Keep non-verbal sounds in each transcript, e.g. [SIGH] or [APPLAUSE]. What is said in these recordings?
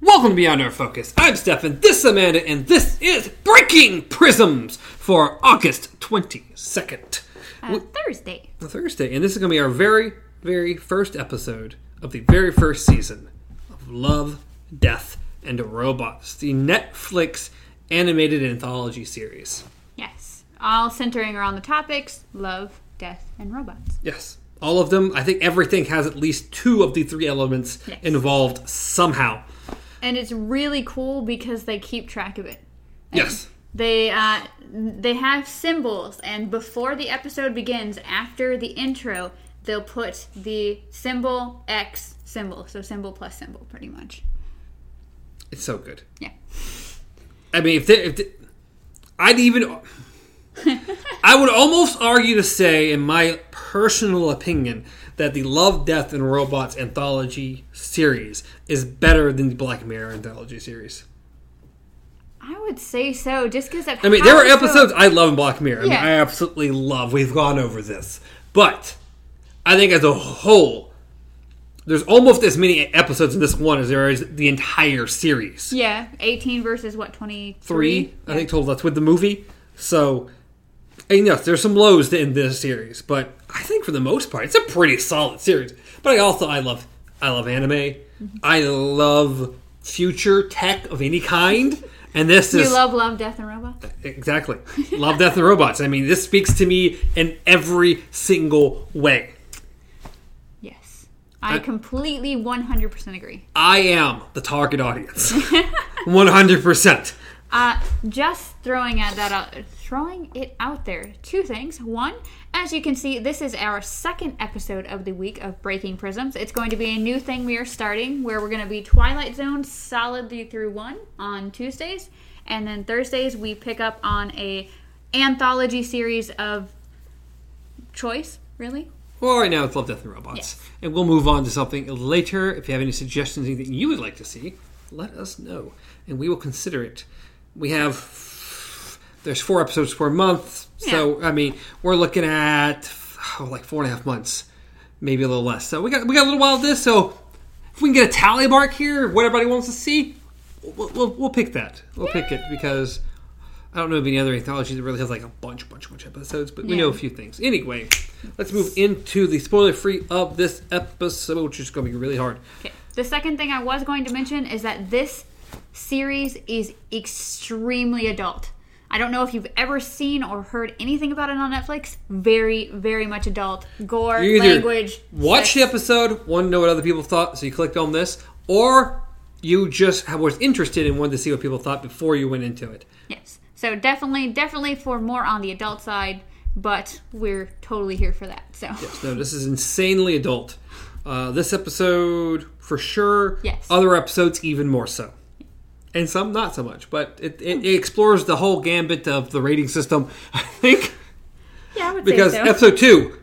Welcome to Beyond Our Focus. I'm Stefan, this is Amanda, and this is Breaking Prisms for August 22nd. Uh, Thursday. Thursday, and this is going to be our very, very first episode of the very first season of Love, Death, and Robots, the Netflix animated anthology series. Yes. All centering around the topics love, death, and robots. Yes. All of them, I think everything has at least two of the three elements Yes. involved somehow. And it's really cool because they keep track of it. Yes. They uh, they have symbols, and before the episode begins, after the intro, they'll put the symbol X symbol, so symbol plus symbol, pretty much. It's so good. Yeah. I mean, if, they, if they, I'd even, [LAUGHS] I would almost argue to say, in my personal opinion, that the Love, Death, and Robots anthology series is better than the Black Mirror anthology series. I would say so, just because I mean, there are episodes I love in Black Mirror. I mean, I absolutely love. We've gone over this, but I think as a whole, there's almost as many episodes in this one as there is the entire series. Yeah, 18 versus what, 23? three, I think total. That's with the movie. So, and yes, there's some lows in this series, but I think for the most part, it's a pretty solid series. But I also I love I love anime. Mm-hmm. I love future tech of any kind, and this is You is love Love, Death, and Robots? exactly [LAUGHS] love, death, and robots. I mean, this speaks to me in every single way. Yes. I completely 100% agree. I am the target audience, [LAUGHS] one hundred percent. Uh, just throwing at that out, throwing it out there. Two things. One, as you can see, this is our second episode of the week of Breaking Prisms. It's going to be a new thing we are starting where we're going to be Twilight Zone solidly through one on Tuesdays, and then Thursdays we pick up on a anthology series of choice. Really? Well, right now it's Love, Death, and Robots. Yes. And we'll move on to something later. If you have any suggestions, anything you would like to see, let us know. And we will consider it. We have, there's four episodes per month. So, I mean, we're looking at oh, like four and a half months, maybe a little less. So we got, we got a little while of this. So if we can get a tally mark here, what everybody wants to see, we'll, we'll, we'll pick that. We'll pick it because I don't know of any other anthology that really has like a bunch, bunch, bunch of episodes, but we Yeah. know a few things. Anyway, let's move into the spoiler free of this episode, which is going to be really hard. Okay. The second thing I was going to mention is that this series is extremely adult. I don't know if you've ever seen or heard anything about it on Netflix. Very, very much adult. Gore, language. watch the episode, want to know what other people thought, so you clicked on this, or you just was interested and wanted to see what people thought before you went into it. Yes. So definitely, definitely for more on the adult side, but we're totally here for that. So No, this is insanely adult. Uh, this episode, for sure. Yes. Other episodes, even more so. And some not so much, but it, it, it explores the whole gambit of the rating system. [LAUGHS] I think yeah, I would because so. episode two,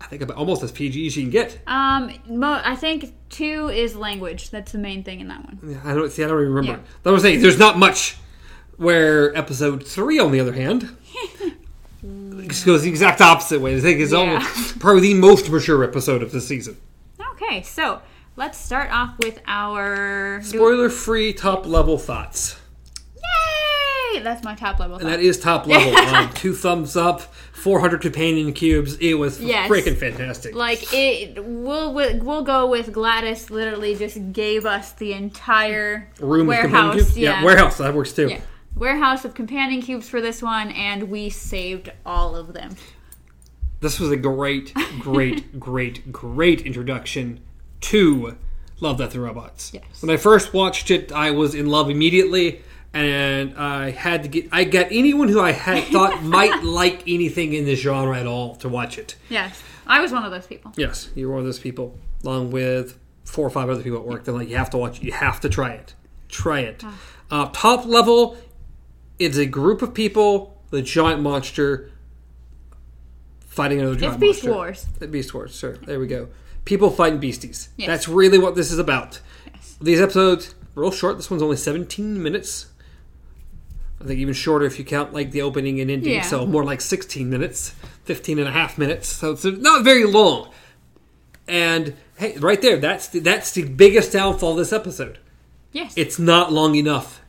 I think about almost as PG as you can get. um, mo- I think two is language. That's the main thing in that one. I don't see. I don't even remember. Yeah. That was saying there's not much. Where episode three, on the other hand, [LAUGHS] goes the exact opposite way. I think it's Yeah. almost probably the most mature episode of the season. Okay, so let's start off with our Spoiler free top level thoughts. Yay! That's my top level. And thought. that is top level. [LAUGHS] um, two thumbs up, 400 companion cubes. It was Yes. freaking fantastic. Like it, we'll we'll go with GLaDOS. Literally, just gave us the entire Room of companion warehouse. cubes. Yeah, warehouse. That works too. Yeah. warehouse of companion cubes for this one, and we saved all of them. This was a great, great, [LAUGHS] great, great introduction to Love, Death, and Robots. Yes. When I first watched it, I was in love immediately, and I had to get. I got anyone who I had [LAUGHS] thought might like anything in this genre at all to watch it. Yes, I was one of those people. Yes, you were one of those people, along with four or five other people at work. They're like, you have to watch it. You have to try it. Try it. Ah. Uh, top level, it's a group of people, the giant monster fighting another giant It's Beast monster. Wars. The Beast Wars, sir. There we go. People fighting beasties. Yes. That's really what this is about. Yes. These episodes, real short. This one's only 17 minutes. I think even shorter if you count like the opening and ending. Yeah. So more like 16 minutes, 15 and a half minutes. So it's not very long. And hey, right there, that's the, that's the biggest downfall of this episode. Yes. It's not long enough.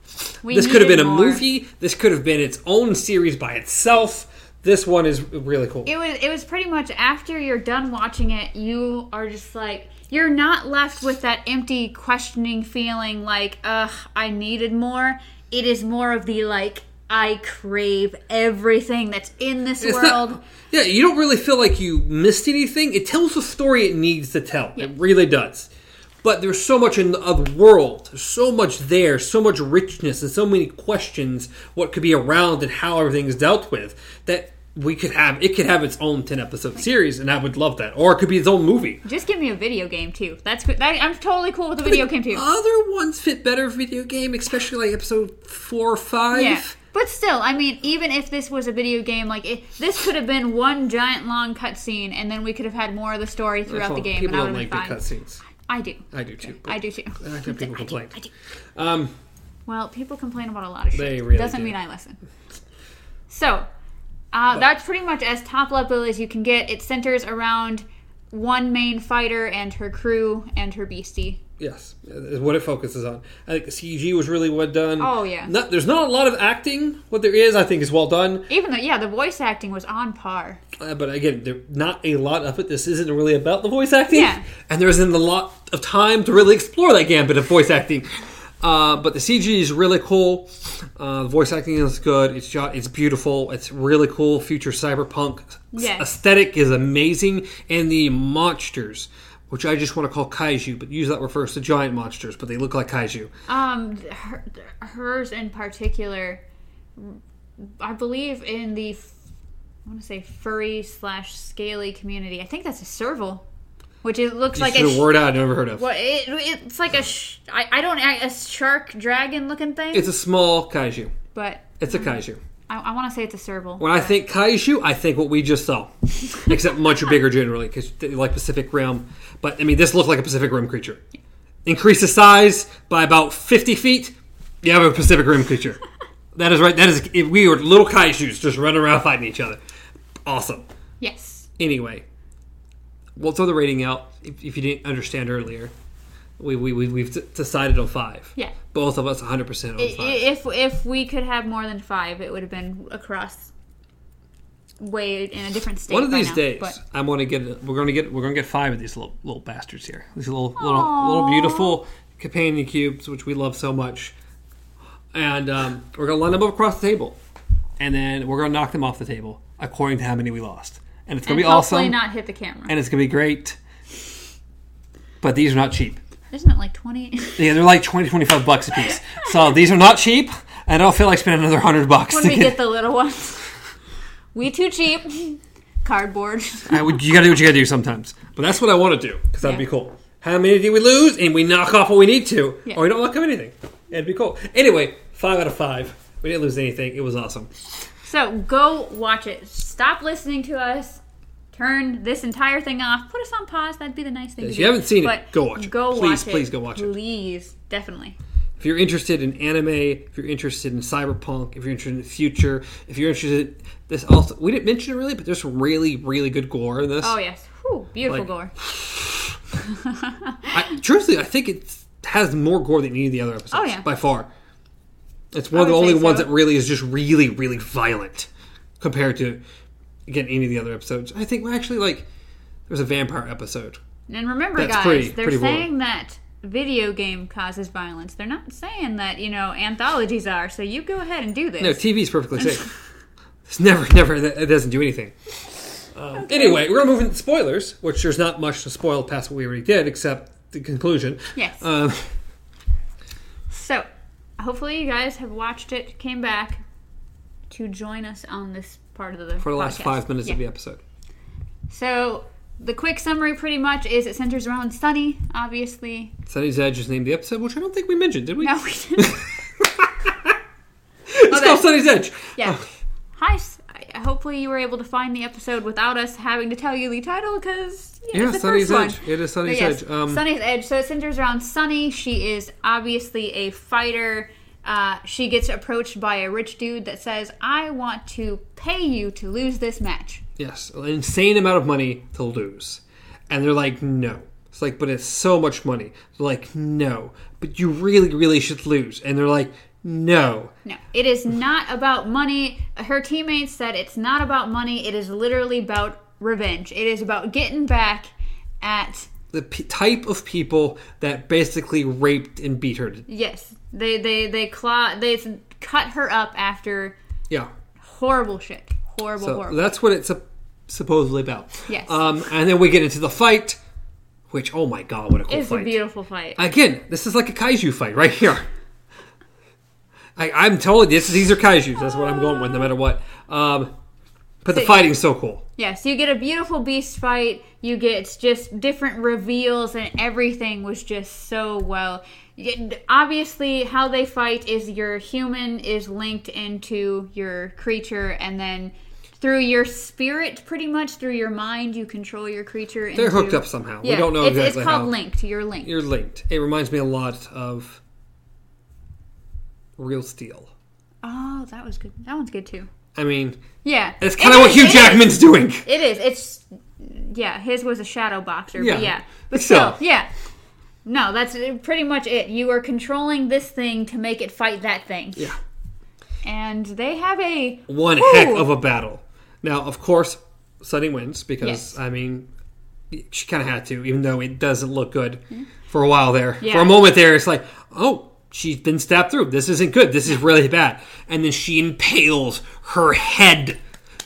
We this could have been a more. movie. This could have been its own series by itself. This one is really cool. It was it was pretty much after you're done watching it, you are just like you're not left with that empty questioning feeling like, ugh, I needed more. It is more of the like I crave everything that's in this It's world. not- yeah, you don't really feel like you missed anything. It tells the story it needs to tell. It really does. But there's so much in the other world. There's so much there, so much richness, and so many questions. What could be around and how everything is dealt with that we could have. It could have its own ten episode series, and I would love that. Or it could be its own movie. Just give me a video game too. That's good. That, I'm totally cool with a video game too. Other ones fit better video game, especially like episode four or five. Yeah. But still, I mean, even if this was a video game, like it, this could have been one giant long cutscene, and then we could have had more of the story throughout the game, People and I don't would like have big been fine. cutscenes. I do. I do too. I do too. I have people complain. I do. Um, Well, people complain about a lot of shit. They really Doesn't do. mean I listen. So, uh, that's pretty much as top level as you can get. It centers around one main fighter and her crew and her beastie. Yes, is what it focuses on. I think the CG was really well done. Oh, yeah. Not, there's not a lot of acting. What there is, I think, is well done. Even though, yeah, the voice acting was on par. Uh, but again, there's not a lot of it. This isn't really about the voice acting. Yeah. And there isn't a lot of time to really explore that gambit of voice acting. Uh, but the CG is really cool. Uh, the voice acting is good. It's shot. It's beautiful. It's really cool. Future cyberpunk Yes. aesthetic is amazing, and the monsters, which I just want to call kaiju, but usually that refers to giant monsters, but they look like kaiju. Um, her, hers in particular, I believe in the, I want to say furry slash scaly community. I think that's a serval, which it looks like It's a. a word I've never heard of. Well, it, it's like a sh- I, I don't a shark dragon looking thing, It's a small kaiju. but It's a kaiju. I, I want to say it's a serval. When I think kaiju, I think what we just saw, [LAUGHS] except much bigger generally, because like Pacific Rim. But I mean, this looked like a Pacific Rim creature. Increase the size by about fifty feet. You have a Pacific Rim creature. [LAUGHS] that is right. That is if we were little kaiju's just running around fighting each other. Awesome. Yes. Anyway, we'll throw the rating out if, if you didn't understand earlier. We, we, we, we've decided on five. Yeah. Both of us 100% on five. If if we could have more than five, it would have been across way in a different state. One of these now, days, but- I'm gonna get. We're gonna get. We're gonna get five of these little little bastards here. These little little little beautiful companion cubes, which we love so much, and um, we're gonna line them up across the table, and then we're gonna knock them off the table according to how many we lost, and it's gonna and be hopefully awesome, not hit the camera. and it's gonna be great. But these are not cheap. Isn't it like twenty? [LAUGHS] Yeah, they're like 20, 25 bucks a piece. So these are not cheap. I don't feel like spending another hundred bucks when to we get. get [LAUGHS] the little ones. We too cheap. Cardboard. I would, you got to do what you got to do sometimes. But that's what I want to do because that'd Yeah. be cool. How many do we lose? And we knock off what we need to, Yeah. or we don't knock off anything. It'd be cool. Anyway, five out of five. We didn't lose anything. It was awesome. So go watch it. Stop listening to us. Turn this entire thing off. Put us on pause. That'd be the nice thing If you do. haven't seen it, go watch it. Go Please, watch it. please go watch it. Please, definitely. If you're interested in anime, if you're interested in cyberpunk, if you're interested in the future, if you're interested, this also we didn't mention it really, but there's some really really good gore in this. Oh yes. Whew, beautiful Like- gore. [SIGHS] I, truthfully, I think it has more gore than any of the other episodes. Oh, yeah. by far. It's one of the only say ones so. that really is just really, really violent compared to again any of the other episodes. I think well, actually like there's a vampire episode. And remember, That's guys, pretty- they're pretty saying that video game causes violence. They're not saying that you know anthologies are. So you go ahead and do this. No, TV is perfectly safe. [LAUGHS] it's never, never. It doesn't do anything. Um, Anyway, we're gonna move into spoilers, which there's not much to spoil past what we already did, except the conclusion. Yes. Um, So, hopefully, you guys have watched it, came back to join us on this part of the for the last podcast. five minutes Yeah. of the episode. So, the quick summary, pretty much, is it centers around Sonnie, obviously. Sonnie's Edge is named the episode, which I don't think we mentioned, did we? No, we didn't. [LAUGHS] it's Okay. called Sonnie's Edge. yeah. Hi. Hopefully, you were able to find the episode without us having to tell you the title, because yeah, Yeah, it's the Sonnie's first Edge. one. It is Sonnie's yes, Edge. Um, Sonnie's Edge. So it centers around Sonnie. She is obviously a fighter. Uh, she gets approached by a rich dude that says, "I want to pay you to lose this match." Yes, an insane amount of money to lose. And they're like, no. It's like, but it's so much money. They're like, no, but you really, really should lose. And they're like, no. No, it is not about money. Her teammates said it's not about money. It is literally about revenge. It is about getting back at The p- type of people that basically raped and beat her. yes. They they they claw they cut her up after Yeah. horrible shit. Horrible, So horrible. that's what it's sup- supposedly about. Yes. Um, and then we get into the fight, which, oh my god, what a cool It's a beautiful fight. Again, this is like a kaiju fight right here. I, I'm totally this. These are kaijus. That's what I'm going with, no matter what. Um, but the fighting's so cool. Yes, you get a beautiful beast fight. You get just different reveals, and everything was just so well. Obviously, how they fight is your human is linked into your creature, and then through your spirit, pretty much through your mind, you control your creature. They're hooked up somehow. Yeah, we don't know it's, exactly it's called how. linked. You're linked. You're linked. It reminds me a lot of Real Steel. oh, that was good. That one's good too. I mean, Yeah, it's kind of what Hugh it is. Jackman's doing. It is. It's yeah. His was a shadow boxer, Yeah. but yeah, but Still. still, yeah. No, that's uh, pretty much it. You are controlling this thing to make it fight that thing. Yeah. And they have a One heck of a battle. Now, of course, Sonnie wins because Yes. I mean, she kind of had to, even though it doesn't look good hmm. for a while there. For a moment there, it's like, oh, she's been stabbed through. This isn't good. This is really bad. And then she impales her head,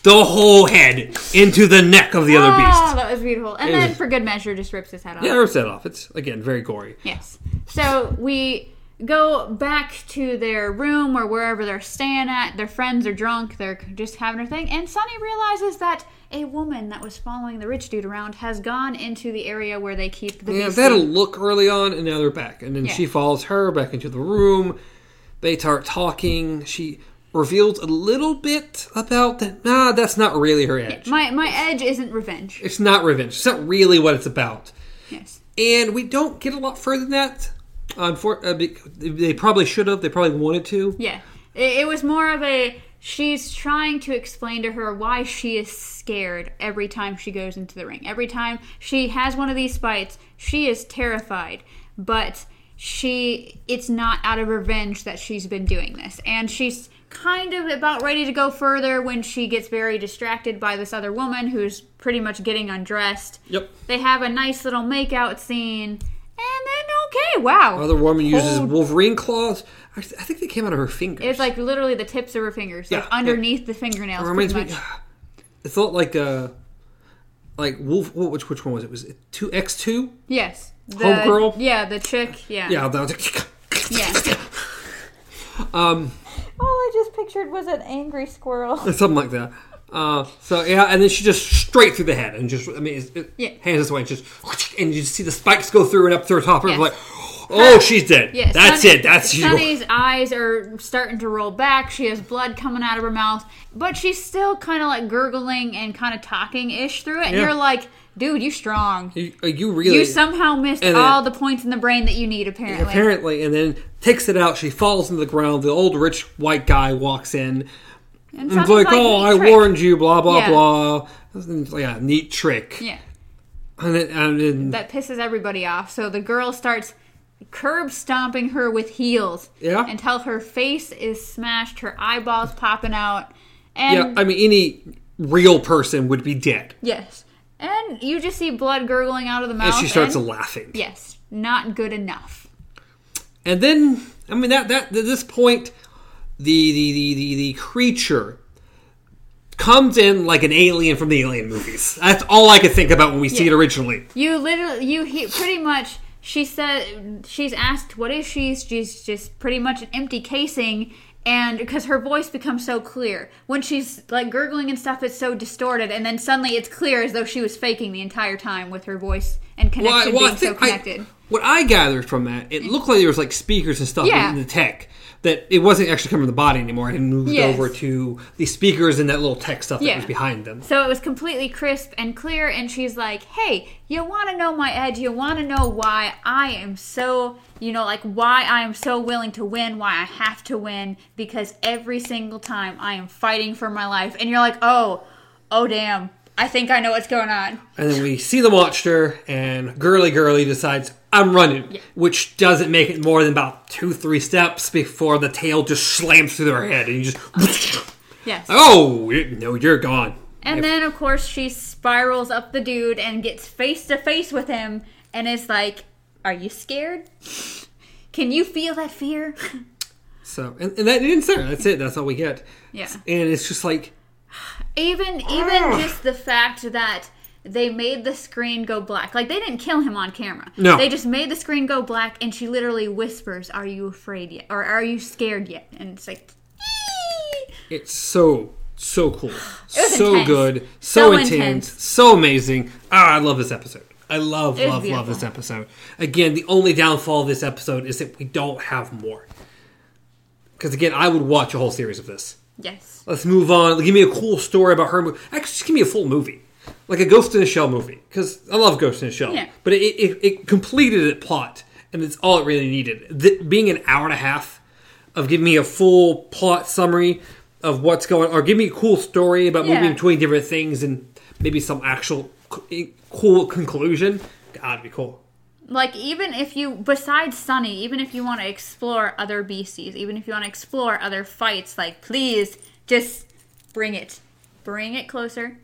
the whole head, into the neck of the other ah, beast. Oh, that was beautiful. And It then, was- for good measure, just rips his head off. Yeah, rips that off. It's again very gory. Yes. So we go back to their room or wherever they're staying at. Their friends are drunk. They're just having their thing. And Sonnie realizes that a woman that was following the rich dude around has gone into the area where they keep the Yeah, they had a look early on, and now they're back. And then Yeah. she follows her back into the room. They start talking. She reveals a little bit about that. Nah, that's not really her edge. My my edge isn't revenge. It's not revenge. It's not really what it's about. Yes. And we don't get a lot further than that. Unfor- uh, they probably should have. They probably wanted to. Yeah. It, it was more of a she's trying to explain to her why she is scared every time she goes into the ring. Every time she has one of these fights, she is terrified. But she it's not out of revenge that she's been doing this. And she's kind of about ready to go further when she gets very distracted by this other woman who's pretty much getting undressed. Yep. They have a nice little makeout scene. And then okay, wow. Other woman uses Hold- Wolverine claws. I, th- I think they came out of her fingers. It's like literally the tips of her fingers, like Yeah, underneath the fingernails. It reminds pretty me. much. [SIGHS] It's not like uh, like Wolf. what- Which which one was it? Was it two X two? Yes. The, Homegirl? Yeah, the chick. Yeah. Yeah, that was. Yeah. [LAUGHS] Um, All I just pictured was an angry squirrel. something like that. Uh, so yeah, and then she just straight through the head and just I mean, it, it Yeah. hands this way, and just and you just see the spikes go through and up through her top. And Yes. like, oh, she's dead. Yeah, That's Sonnie- it. That's you. Sonnie's eyes are starting to roll back. She has blood coming out of her mouth, but she's still kind of like gurgling and kind of talking ish through it. And Yeah. you're like, dude, you strong. You, uh, you really You somehow missed then- all the points in the brain that you need, apparently. apparently, and then takes it out. She falls into the ground. The old rich white guy walks in. And it's Sonnie's like, oh, I trick." warned you, blah blah Yeah. blah. Yeah, neat trick. Yeah. And then, and That pisses everybody off. So the girl starts curb stomping her with heels. Yeah. Until her face is smashed, her eyeballs popping out. And yeah, I mean, any real person would be dead. yes. And you just see blood gurgling out of the mouth. And she starts and- laughing. Yes. Not good enough. And then, I mean, that that at this point, the the the the, the creature comes in like an alien from the Alien movies. That's all I could think about when we see it originally. You literally, you he, pretty much. She said she's asked, "What is she?" She's just pretty much an empty casing, and because her voice becomes so clear when she's like gurgling and stuff, it's so distorted, and then suddenly it's clear as though she was faking the entire time with her voice and connection being so connected. I, what I gathered from that, it looked like there was like speakers and stuff Yeah. in the tech. That it wasn't actually coming from the body anymore. It had moved Yes. over to the speakers and that little tech stuff that Yeah. was behind them. So it was completely crisp and clear, and she's like, Hey, you want to know my edge? You want to know why I am so, you know, like why I am so willing to win, why I have to win, because every single time I am fighting for my life. And you're like, Oh, oh, damn. I think I know what's going on. And then we see the monster, and Girly Girly decides, I'm running, which doesn't make it more than about two, three steps before the tail just slams through their head, and you just, Yes. [LAUGHS] oh, no, you're gone. And then, of course, she spirals up the dude and gets face to face with him and is like, Are you scared? Can you feel that fear? [LAUGHS] So, and, and that didn't there. That's it. That's all we get. Yeah. And it's just like, Even even just the fact that they made the screen go black. Like they didn't kill him on camera. No. They just made the screen go black and she literally whispers, Are you afraid yet? Or are you scared yet? And it's like "Ee." it's so, so cool. so intense. good. So, So intense, intense. So amazing. Ah, I love this episode. I love, love, love this episode. Again, the only downfall of this episode is that we don't have more. Because again, I would watch a whole series of this. Yes. Let's move on. Give me a cool story about her. mo- Actually, just give me a full movie, like a Ghost in the Shell movie, because I love Ghost in the Shell. Yeah. But it, it, it completed its plot, and it's all it really needed. Th- being an hour and a half of giving me a full plot summary of what's going, or give me a cool story about Yeah. moving between different things, and maybe some actual cool conclusion. God, it'd be cool. Like even if you besides Sonnie, even if you want to explore other beasties, even if you want to explore other fights, like please just bring it. Bring it closer.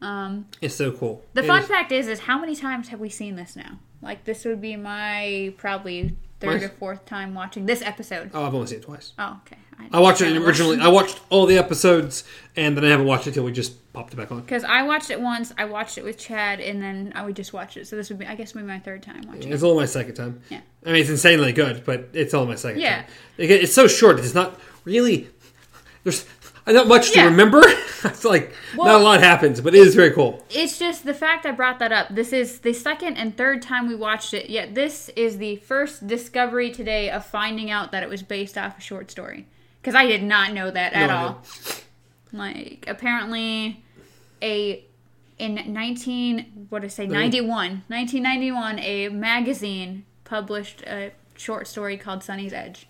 Um It's so cool. the It fun is- fact is is how many times have we seen this now? Like this would be my probably third or fourth time watching this episode. Oh, I've only seen it twice. Oh, okay. I watched it originally. I watched all the episodes, and then I haven't watched it till we just popped it back on. because I watched it once. I watched it with Chad, and then I would just watch it. So this would be, I guess, maybe my third time watching. it. It's only my second time. Yeah. I mean, it's insanely good, but it's only my second Yeah. time. It's so short. It's not really. There's not much to remember. [LAUGHS] it's like not a lot happens, but it is very cool. It's just the fact I brought that up. This is the second and third time we watched it, yet this is the first discovery today of finding out that it was based off a short story. Because I did not know that at No all. Like, apparently, a. In 19, what did I say, 91, 1991, a magazine published a short story called Sonnie's Edge.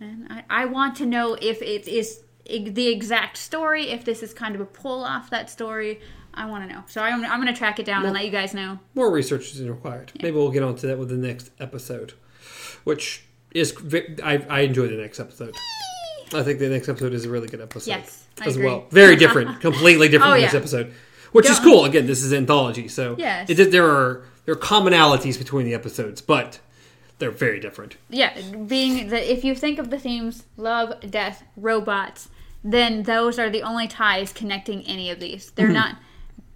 And I, I want to know if it is the exact story, if this is kind of a pull off that story. I want to know. So I'm, I'm going to track it down and let you guys know. More research is required. Maybe we'll get onto that with the next episode, which is I, I enjoy the next episode. I think the next episode is a really good episode. Yes, I as agree. well. Very [LAUGHS] different, completely different Oh, from yeah. this episode, which is cool. Again, this is anthology, so Yes. it, there are there are commonalities between the episodes, but they're very different. Yeah, being that if you think of the themes love, death, robots, then those are the only ties connecting any of these. They're mm-hmm. not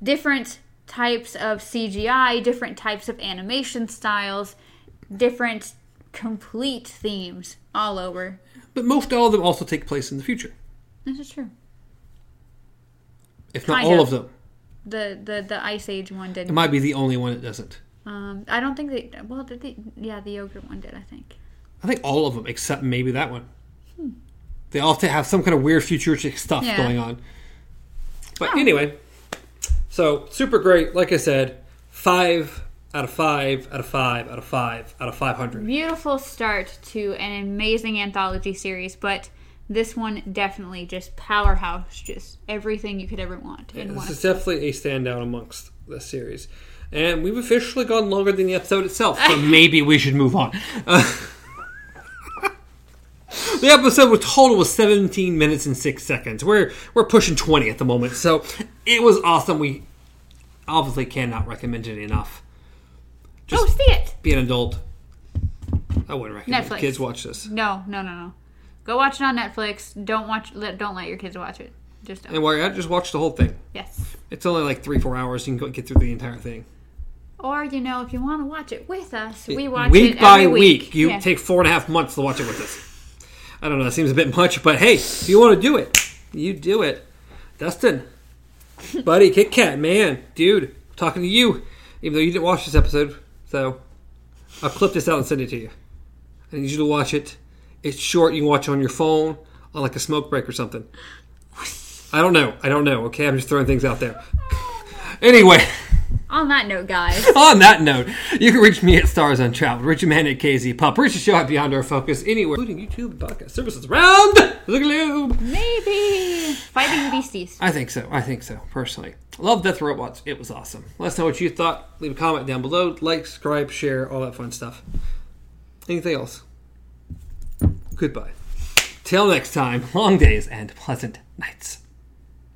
different types of CGI, different types of animation styles, different complete themes all over. But most all of them also take place in the future, This is true. if not Kind all of. of them. The the the Ice Age one It didn't. It might be the only one that doesn't. Um, I don't think they. Well, did they? Yeah, the yogurt one did. I think. I think all of them, except maybe that one. They all have some kind of weird futuristic stuff Yeah. going on. But Oh. anyway, so super great. Like I said, five out of five out of five out of five out of five hundred. Beautiful start to an amazing anthology series, but this one definitely just powerhouse, just everything you could ever want in one. This is definitely a standout amongst the series. And we've officially gone longer than the episode itself, so [LAUGHS] maybe we should move on. Uh, [LAUGHS] the episode was total was 17 minutes and 6 seconds. We're we're pushing 20 at the moment, so it was awesome. We obviously cannot recommend it enough. Go oh, see it. Be an adult. I wouldn't recommend Netflix. kids watch this. No, no, no, no. Go watch it on Netflix. Don't watch. Let, don't let your kids watch it. Just don't. And you're at just watch the whole thing. yes. It's only like three, four hours. You can go get through the entire thing. Or you know, if you want to watch it with us, we watch week it by every week. You Yeah. take four and a half months to watch it with us. I don't know. That seems a bit much, but hey, if you want to do it, you do it. Dustin, [LAUGHS] buddy, Kit Kat, man, dude, I'm talking to you. Even though you didn't watch this episode, so I'll clip this out and send it to you. I need you to watch it. It's short. You can watch it on your phone, on like a smoke break or something. I don't know. I don't know. Okay, I'm just throwing things out there. Anyway, On that note, guys, [LAUGHS] On that note, you can reach me at Stars Untraveled, Richard Man at KZ Pop, reach the show at Beyond Our Focus, anywhere, including YouTube, and podcast services around the globe. maybe fighting beasties. I think so. I think so, personally. Love Death Robots. It was awesome. Let us know what you thought. Leave a comment down below. Like, subscribe, share, all that fun stuff. Anything else? Goodbye. Till next time, long days and pleasant nights.